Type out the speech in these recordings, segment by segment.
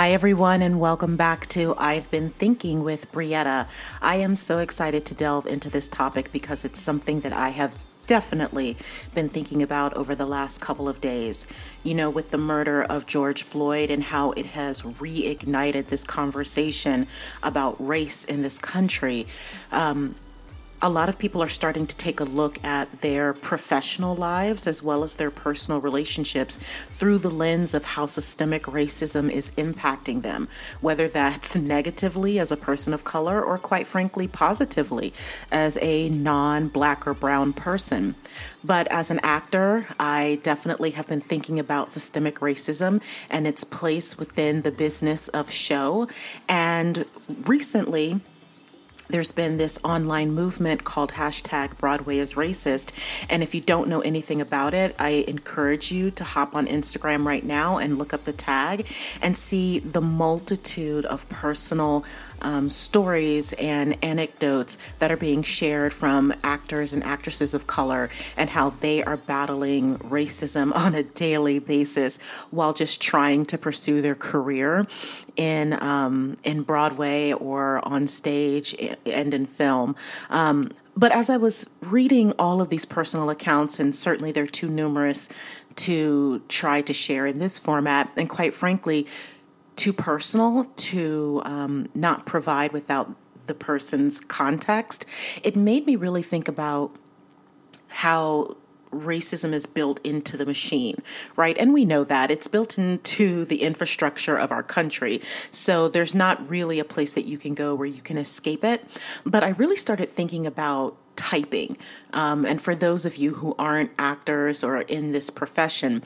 Hi, everyone, and welcome back to I've Been Thinking with Brietta. I am so excited to delve into this topic because it's something that I have definitely been thinking about over the last couple of days. You know, with the murder of George Floyd and how it has reignited this conversation about race in this country. Um, a lot of people are starting to take a look at their professional lives as well as their personal relationships through the lens of how systemic racism is impacting them, whether that's negatively as a person of color or, quite frankly, positively as a non black or brown person. But as an actor, I definitely have been thinking about systemic racism and its place within the business of show. And recently, there's been this online movement called hashtag Broadway is racist. And if you don't know anything about it, I encourage you to hop on Instagram right now and look up the tag and see the multitude of personal um, stories and anecdotes that are being shared from actors and actresses of color and how they are battling racism on a daily basis while just trying to pursue their career in um, in Broadway or on stage and in film. Um, but as I was reading all of these personal accounts, and certainly they're too numerous to try to share in this format, and quite frankly, too personal to um, not provide without the person's context, it made me really think about how racism is built into the machine, right? And we know that it's built into the infrastructure of our country. So there's not really a place that you can go where you can escape it. But I really started thinking about typing. Um, and for those of you who aren't actors or in this profession,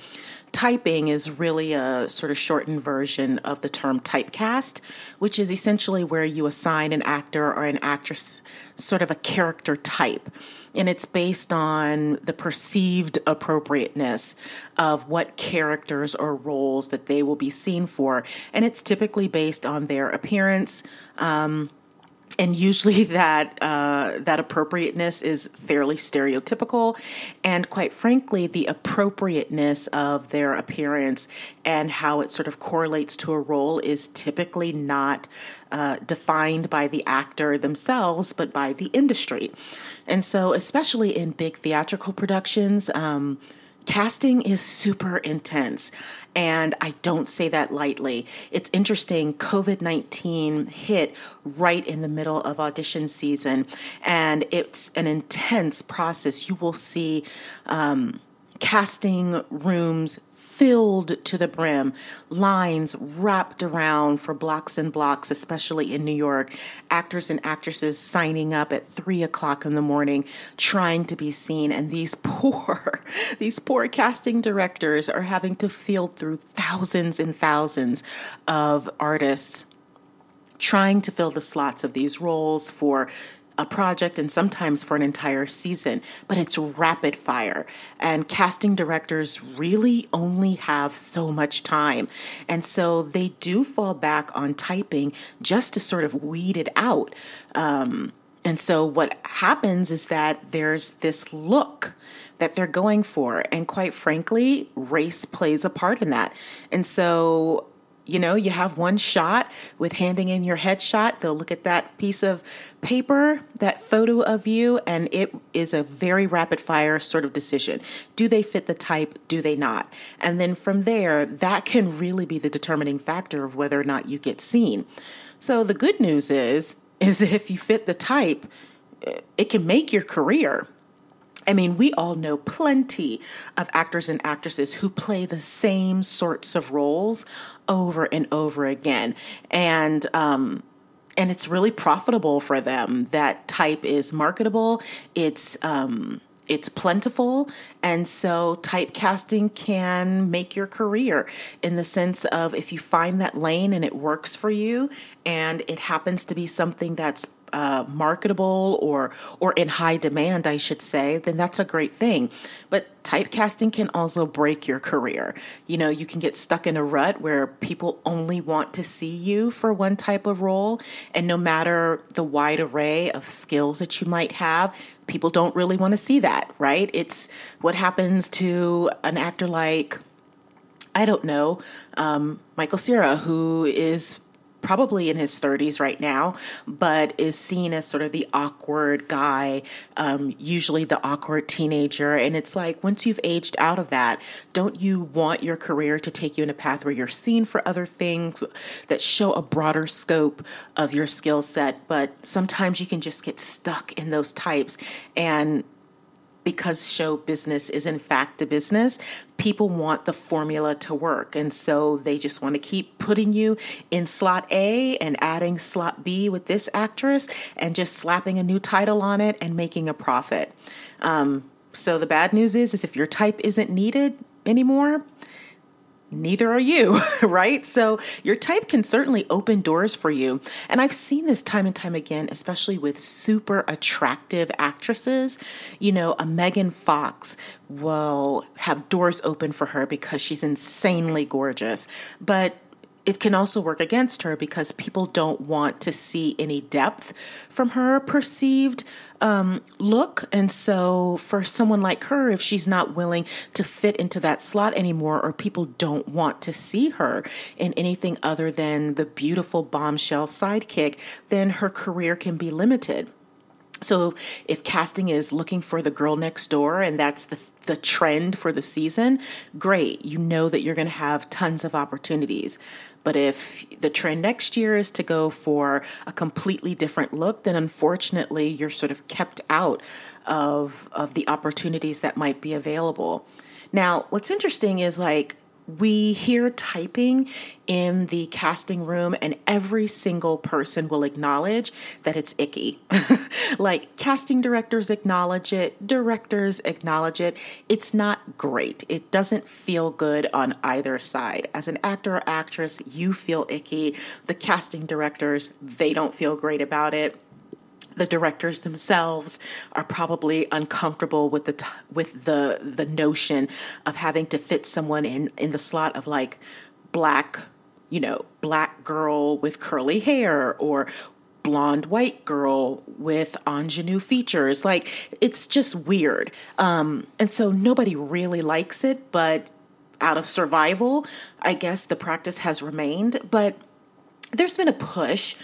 typing is really a sort of shortened version of the term typecast, which is essentially where you assign an actor or an actress sort of a character type and it's based on the perceived appropriateness of what characters or roles that they will be seen for. And it's typically based on their appearance. Um, and usually that uh, that appropriateness is fairly stereotypical, and quite frankly, the appropriateness of their appearance and how it sort of correlates to a role is typically not uh, defined by the actor themselves, but by the industry. And so, especially in big theatrical productions. Um, casting is super intense. And I don't say that lightly. It's interesting. COVID 19 hit right in the middle of audition season, and it's an intense process. You will see, um, casting rooms filled to the brim, lines wrapped around for blocks and blocks, especially in New York, actors and actresses signing up at three o'clock in the morning, trying to be seen. And these poor, these poor casting directors are having to field through thousands and thousands of artists trying to fill the slots of these roles for a project and sometimes for an entire season, but it's rapid fire. And casting directors really only have so much time. And so they do fall back on typing just to sort of weed it out. Um, and so what happens is that there's this look that they're going for. And quite frankly, race plays a part in that. And so you know, you have one shot with handing in your headshot. They'll look at that piece of paper, that photo of you, and it is a very rapid fire sort of decision. Do they fit the type? Do they not? And then from there, that can really be the determining factor of whether or not you get seen. So the good news is, is if you fit the type, it can make your career. I mean, we all know plenty of actors and actresses who play the same sorts of roles over and over again. And, um, and it's really profitable for them. That type is marketable. It's, um, it's plentiful and so typecasting can make your career in the sense of if you find that lane and it works for you and it happens to be something that's uh, marketable or or in high demand, I should say, then that's a great thing. But typecasting can also break your career. You know, you can get stuck in a rut where people only want to see you for one type of role, and no matter the wide array of skills that you might have, people don't really want to see that, right? It's what happens to an actor like I don't know, um, Michael Cera, who is probably in his 30s right now, but is seen as sort of the awkward guy, um, usually the awkward teenager. And it's like, once you've aged out of that, don't you want your career to take you in a path where you're seen for other things that show a broader scope of your skill set? But sometimes you can just get stuck in those types. And because show business is in fact a business, people want the formula to work. And so they just want to keep putting you in slot A and adding slot B with this actress and just slapping a new title on it and making a profit. Um, so the bad news is, is if your type isn't needed anymore, neither are you, right? So your type can certainly open doors for you. And I've seen this time and time again, especially with super attractive actresses. You know, a Megan Fox will have doors open for her because she's insanely gorgeous. But it can also work against her because people don't want to see any depth from her perceived um, look. And so, for someone like her, if she's not willing to fit into that slot anymore, or people don't want to see her in anything other than the beautiful bombshell sidekick, then her career can be limited. So if casting is looking for the girl next door and that's the the trend for the season, great. You know that you're going to have tons of opportunities. But if the trend next year is to go for a completely different look, then unfortunately you're sort of kept out of of the opportunities that might be available. Now, what's interesting is like we hear typing in the casting room, and every single person will acknowledge that it's icky. like casting directors acknowledge it, directors acknowledge it. It's not great. It doesn't feel good on either side. As an actor or actress, you feel icky. The casting directors, they don't feel great about it the directors themselves are probably uncomfortable with the t- with the the notion of having to fit someone in in the slot of like black you know black girl with curly hair or blonde white girl with ingenue features. Like it's just weird. Um, and so nobody really likes it but out of survival i guess the practice has remained. But there's been a push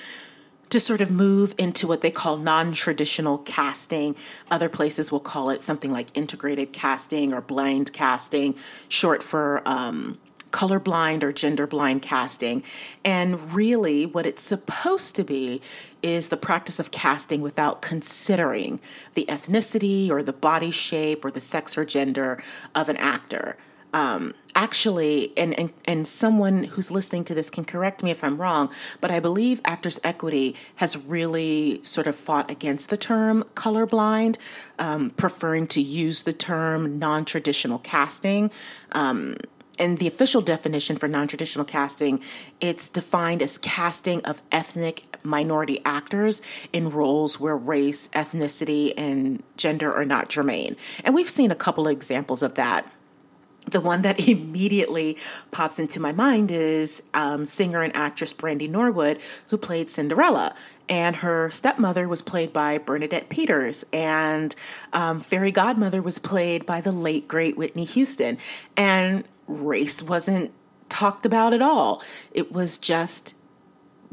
to sort of move into what they call non traditional casting. Other places will call it something like integrated casting or blind casting, short for um, colorblind or gender blind casting. And really, what it's supposed to be is the practice of casting without considering the ethnicity or the body shape or the sex or gender of an actor um, actually, and, and, and someone who's listening to this can correct me if I'm wrong, but I believe Actors Equity has really sort of fought against the term colorblind, um, preferring to use the term non traditional casting. Um, and the official definition for non-traditional casting it's defined as casting of ethnic minority actors in roles where race ethnicity and gender are not germane and we've seen a couple of examples of that the one that immediately pops into my mind is um, singer and actress Brandy Norwood, who played Cinderella. And her stepmother was played by Bernadette Peters, and um, Fairy Godmother was played by the late, great Whitney Houston. And race wasn't talked about at all. It was just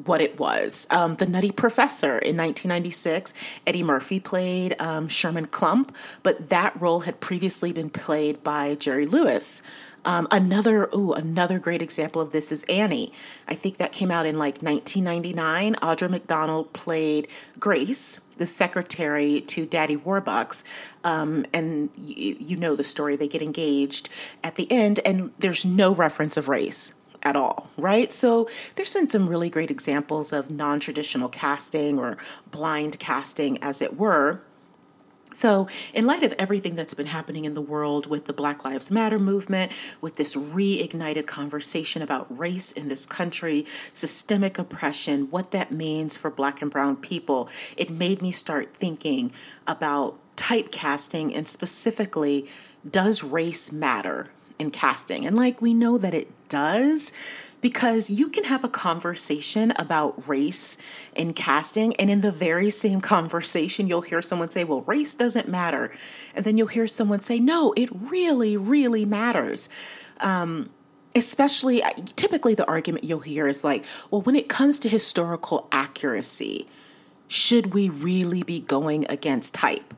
what it was. Um, the Nutty Professor in 1996, Eddie Murphy played um, Sherman Klump, but that role had previously been played by Jerry Lewis. Um, another, ooh, another great example of this is Annie. I think that came out in like 1999. Audra McDonald played Grace, the secretary to Daddy Warbucks, um, and y- you know the story. They get engaged at the end, and there's no reference of race at all, right? So there's been some really great examples of non traditional casting or blind casting, as it were. So, in light of everything that's been happening in the world with the Black Lives Matter movement, with this reignited conversation about race in this country, systemic oppression, what that means for Black and Brown people, it made me start thinking about typecasting and specifically, does race matter in casting? And like we know that it does because you can have a conversation about race in casting, and in the very same conversation, you'll hear someone say, Well, race doesn't matter. And then you'll hear someone say, No, it really, really matters. Um, especially typically the argument you'll hear is like, well, when it comes to historical accuracy, should we really be going against type?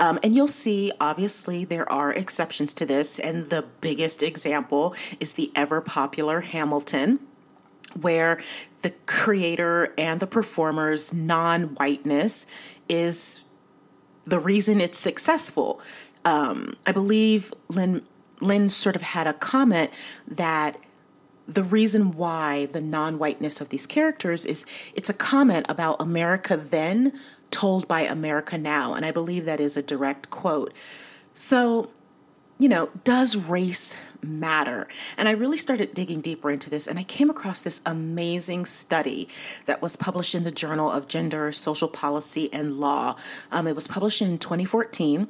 Um, and you'll see, obviously, there are exceptions to this. And the biggest example is the ever popular Hamilton, where the creator and the performer's non whiteness is the reason it's successful. Um, I believe Lynn, Lin sort of had a comment that the reason why the non-whiteness of these characters is it's a comment about America then told by America now and I believe that is a direct quote. So, you know, does race matter? And I really started digging deeper into this and I came across this amazing study that was published in the Journal of Gender, Social Policy and Law. Um, it was published in 2014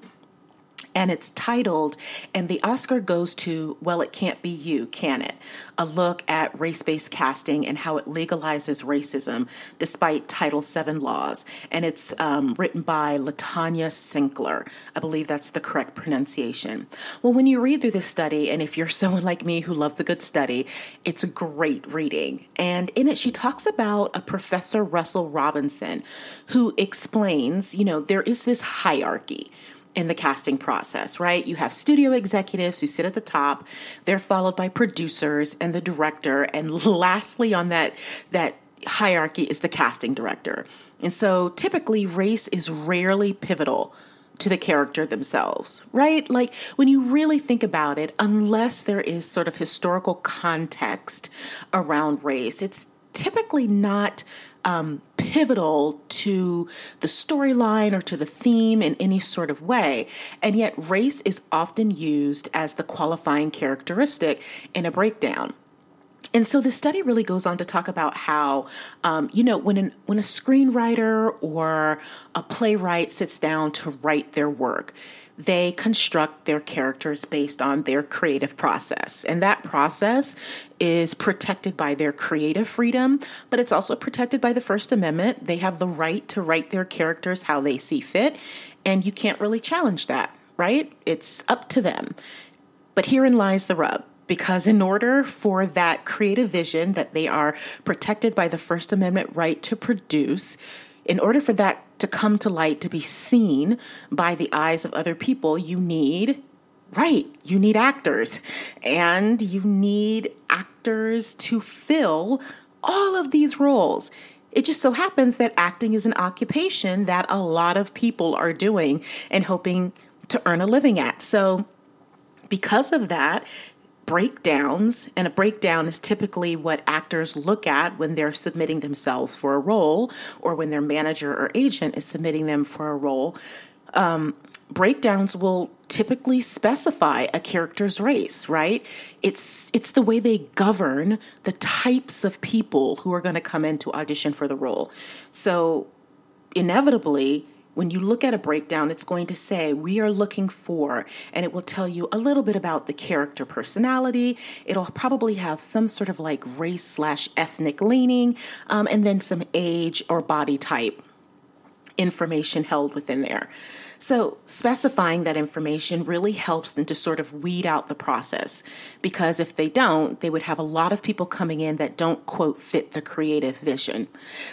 and it's titled, and the Oscar goes to, Well, It Can't Be You, Can It? A look at race based casting and how it legalizes racism despite Title VII laws. And it's um, written by Latanya Sinkler. I believe that's the correct pronunciation. Well, when you read through this study, and if you're someone like me who loves a good study, it's a great reading. And in it, she talks about a Professor Russell Robinson who explains, you know, there is this hierarchy in the casting process, right? You have studio executives who sit at the top, they're followed by producers and the director, and lastly on that that hierarchy is the casting director. And so typically race is rarely pivotal to the character themselves, right? Like when you really think about it, unless there is sort of historical context around race, it's typically not um, pivotal to the storyline or to the theme in any sort of way. And yet, race is often used as the qualifying characteristic in a breakdown. And so the study really goes on to talk about how, um, you know, when an, when a screenwriter or a playwright sits down to write their work, they construct their characters based on their creative process. And that process is protected by their creative freedom, but it's also protected by the First Amendment. They have the right to write their characters how they see fit, and you can't really challenge that, right? It's up to them. But herein lies the rub because in order for that creative vision that they are protected by the First Amendment right to produce, in order for that to come to light, to be seen by the eyes of other people, you need, right, you need actors. And you need actors to fill all of these roles. It just so happens that acting is an occupation that a lot of people are doing and hoping to earn a living at. So, because of that, breakdowns, and a breakdown is typically what actors look at when they're submitting themselves for a role or when their manager or agent is submitting them for a role. Um, breakdowns will typically specify a character's race, right? It's it's the way they govern the types of people who are going to come in to audition for the role. So inevitably, when you look at a breakdown, it's going to say, We are looking for, and it will tell you a little bit about the character personality. It'll probably have some sort of like race slash ethnic leaning, um, and then some age or body type information held within there. So, specifying that information really helps them to sort of weed out the process because if they don't, they would have a lot of people coming in that don't, quote, fit the creative vision.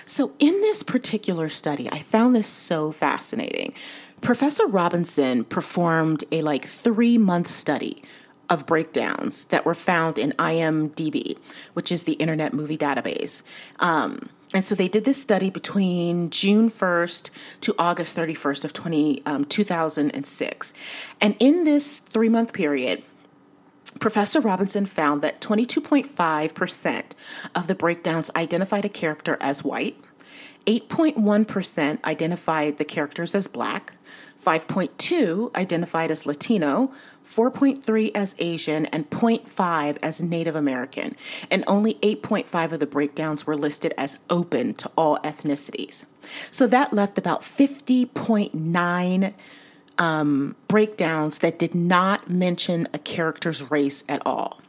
So, in this particular study, I found this so fascinating. Professor Robinson performed a like three month study of breakdowns that were found in IMDb, which is the Internet Movie Database. Um, and so they did this study between June 1st to August 31st of 20, um, 2006. And in this three month period, Professor Robinson found that 22.5% of the breakdowns identified a character as white, 8.1% identified the characters as black, 5.2 identified as Latino, 4.3 as Asian, and 0.5 as Native American. And only 8.5 of the breakdowns were listed as open to all ethnicities. So that left about 50.9 um, breakdowns that did not mention a character's race at all.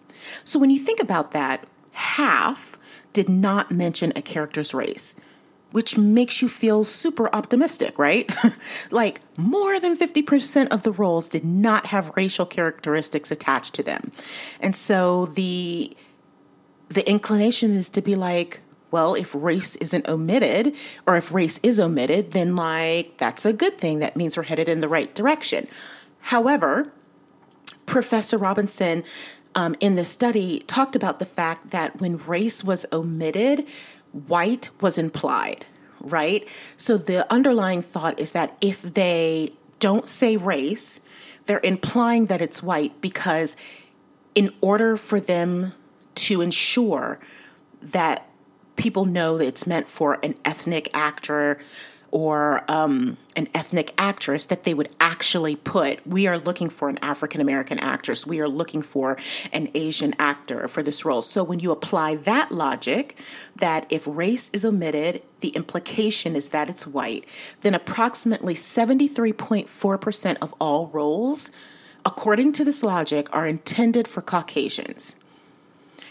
So when you think about that, half did not mention a character's race which makes you feel super optimistic, right? like more than 50% of the roles did not have racial characteristics attached to them. And so the the inclination is to be like, well, if race isn't omitted, or if race is omitted, then like that's a good thing. That means we're headed in the right direction. However, Professor Robinson um, in this study talked about the fact that when race was omitted, white was implied, right? So the underlying thought is that if they don't say race, they're implying that it's white because in order for them to ensure that people know that it's meant for an ethnic actor or um, an ethnic actress that they would actually put. We are looking for an African American actress. We are looking for an Asian actor for this role. So when you apply that logic, that if race is omitted, the implication is that it's white, then approximately 73.4% of all roles, according to this logic, are intended for Caucasians.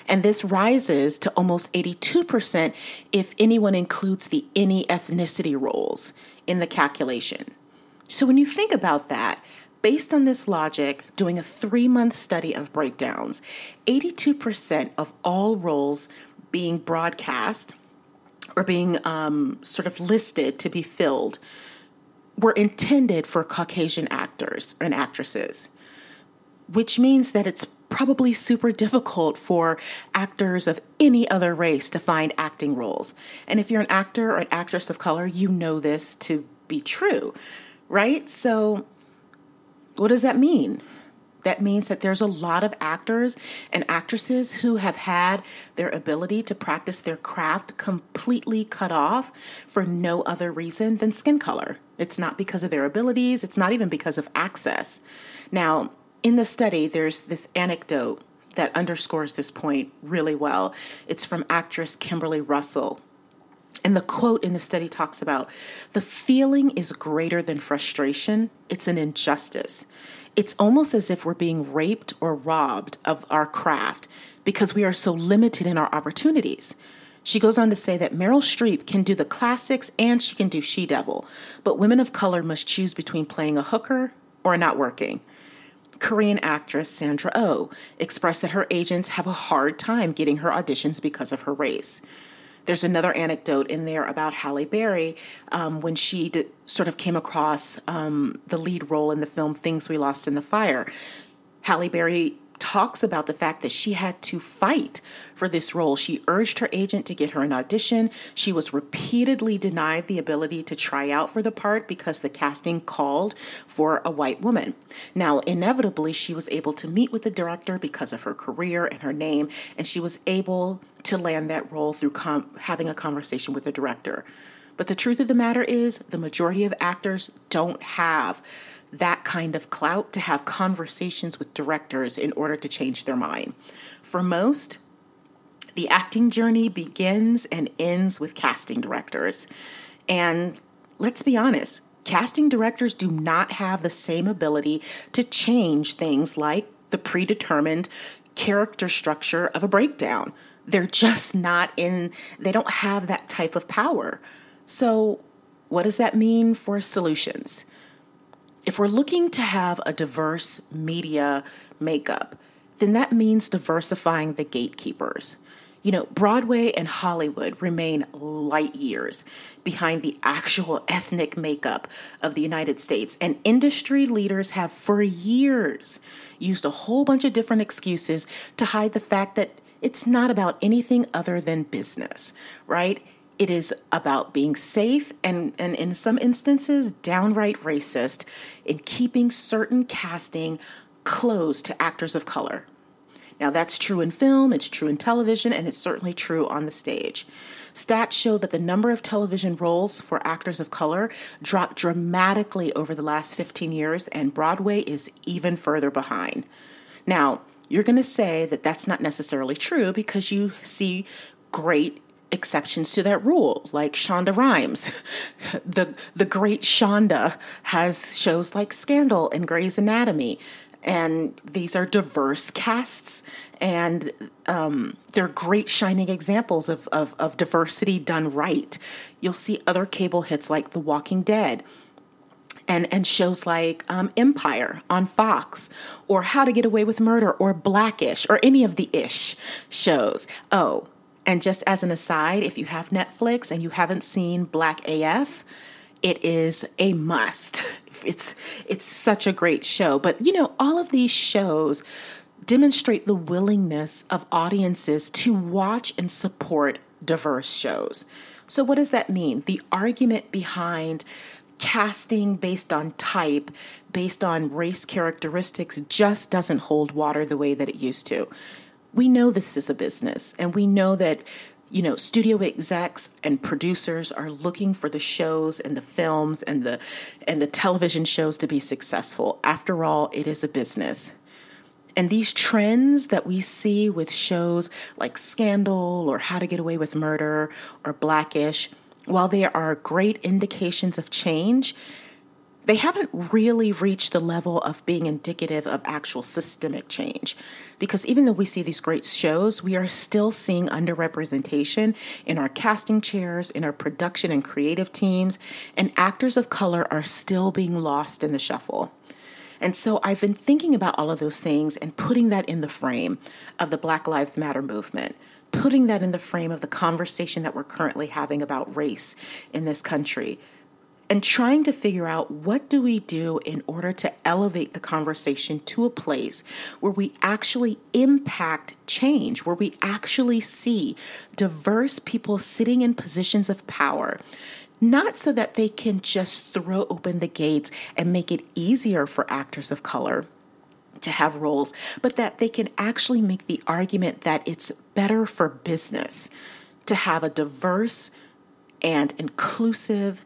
And this rises to almost 82% if anyone includes the any ethnicity roles in the calculation. So when you think about that, based on this logic, doing a three month study of breakdowns, 82% of all roles being broadcast or being um, sort of listed to be filled were intended for Caucasian actors and actresses, which means that it's probably super difficult for actors of any other race to find acting roles. And if you're an actor or an actress of color, you know this to be true, right? So, what does that mean? That means that there's a lot of actors and actresses who have had their ability to practice their craft completely cut off for no other reason than skin color. It's not because of their abilities, it's not even because of access. Now, in the study, there's this anecdote that underscores this point really well. It's from actress Kimberly Russell. And the quote in the study talks about the feeling is greater than frustration, it's an injustice. It's almost as if we're being raped or robbed of our craft because we are so limited in our opportunities. She goes on to say that Meryl Streep can do the classics and she can do She Devil, but women of color must choose between playing a hooker or not working. Korean actress Sandra Oh expressed that her agents have a hard time getting her auditions because of her race. There's another anecdote in there about Halle Berry um, when she sort of came across um, the lead role in the film Things We Lost in the Fire. Halle Berry talks about the fact that she had to fight for this role. She urged her agent to get her an audition. She was repeatedly denied the ability to try out for the part because the casting called for a white woman. Now, inevitably, she was able to meet with the director because of her career and her name, and she was able to land that role through com- having a conversation with the director. But the truth of the matter is, the majority of actors don't have that kind of clout to have conversations with directors in order to change their mind. For most, the acting journey begins and ends with casting directors. And let's be honest, casting directors do not have the same ability to change things like the predetermined character structure of a breakdown. They're just not in, they don't have that type of power. So, what does that mean for solutions? if we're looking to have a diverse media makeup, then that means diversifying the gatekeepers. You know, Broadway and Hollywood remain light years behind the actual ethnic makeup of the United States, and industry leaders have for years used a whole bunch of different excuses to hide the fact that it's not about anything other than business, right? It is about being safe and, and in some instances, downright racist in keeping certain casting closed to actors of color. Now, that's true in film, it's true in television, and it's certainly true on the stage. Stats show that the number of television roles for actors of color dropped dramatically over the last 15 years, and Broadway is even further behind. Now, you're going to say that that's not necessarily true because you see great exceptions to that rule, like Shonda Rhimes. the the great Shonda has shows like Scandal and Grey's Anatomy, and these are diverse casts, and um, they're great shining examples of, of of diversity done right. You'll see other cable hits like The Walking Dead. and and shows like um, Empire on Fox, or How to Get Away with Murder, or Blackish, or any of the ish shows. Oh, and just as an aside, if you have Netflix and you haven't seen Black AF, it is a must. It's it's such a great show. But you know, all of these shows demonstrate the willingness of audiences to watch and support diverse shows. So what does that mean? The argument behind casting based on type, based on race characteristics, just doesn't hold water the way that it used to. We know this is a business, and we know that. You know, studio execs and producers are looking for the shows and the films and the and the television shows to be successful. After all, it is a business. And these trends that we see with shows like Scandal or How to Get Away with Murder or Blackish, while they are great indications of change, they haven't really reached the level of being indicative of actual systemic change. Because even though we see these great shows, we are still seeing underrepresentation in our casting chairs, in our production and creative teams, and actors of color are still being lost in the shuffle. And so I've been thinking about all of those things and putting that in the frame of the Black Lives Matter movement putting that in the frame of the conversation that we're currently having about race in this country and trying to figure out what do we do in order to elevate the conversation to a place where we actually impact change where we actually see diverse people sitting in positions of power. Not so that they can just throw open the gates and make it easier for actors of color to have roles, but that they can actually make the argument that it's better for business to have a diverse and inclusive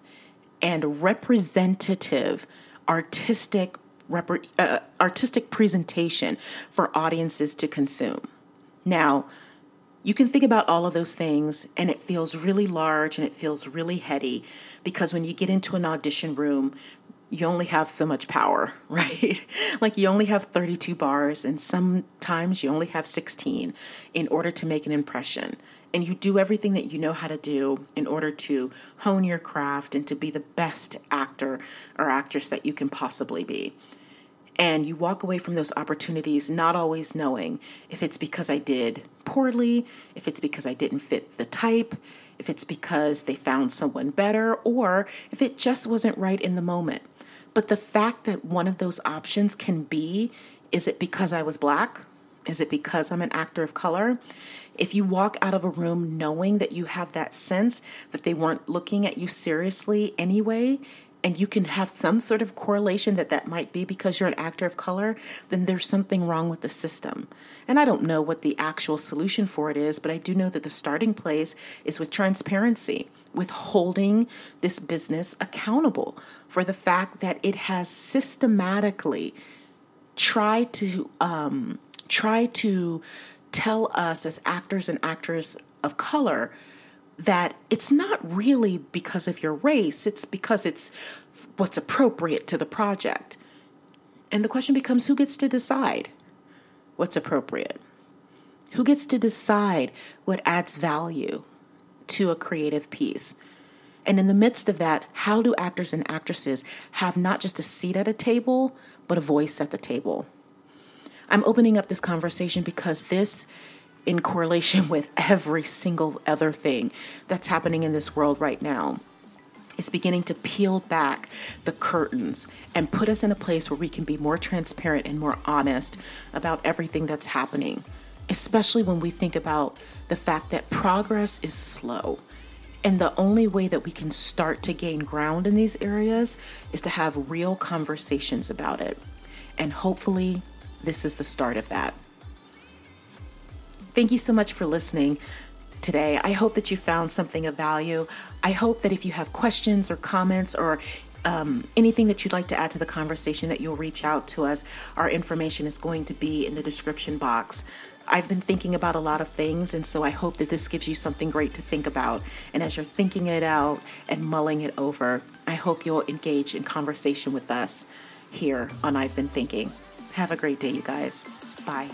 and representative artistic rep- uh, artistic presentation for audiences to consume. Now, you can think about all of those things and it feels really large and it feels really heady because when you get into an audition room, you only have so much power, right? like you only have 32 bars, and sometimes you only have 16 in order to make an impression. And you do everything that you know how to do in order to hone your craft and to be the best actor or actress that you can possibly be. And you walk away from those opportunities not always knowing if it's because I did poorly, if it's because I didn't fit the type, if it's because they found someone better, or if it just wasn't right in the moment. But the fact that one of those options can be is it because I was black? Is it because I'm an actor of color? If you walk out of a room knowing that you have that sense that they weren't looking at you seriously anyway, and you can have some sort of correlation that that might be because you're an actor of color, then there's something wrong with the system. And I don't know what the actual solution for it is, but I do know that the starting place is with transparency with holding this business accountable for the fact that it has systematically tried to um, try to tell us as actors and actors of color that it's not really because of your race, it's because it's what's appropriate to the project. And the question becomes who gets to decide what's appropriate? Who gets to decide what adds value? to a creative piece. And in the midst of that, how do actors and actresses have not just a seat at a table, but a voice at the table? I'm opening up this conversation because this, in correlation with every single other thing that's happening in this world right now, is beginning to peel back the curtains and put us in a place where we can be more transparent and more honest about everything that's happening especially when we think about the fact that progress is slow. And the only way that we can start to gain ground in these areas is to have real conversations about it. And hopefully, this is the start of that. Thank you so much for listening today. I hope that you found something of value. I hope that if you have questions or comments or um, anything that you'd like to add to the conversation, that you'll reach out to us. Our information is going to be in the description box. I've been thinking about a lot of things, and so I hope that this gives you something great to think about. And as you're thinking it out and mulling it over, I hope you'll engage in conversation with us here on I've Been Thinking. Have a great day, you guys. Bye.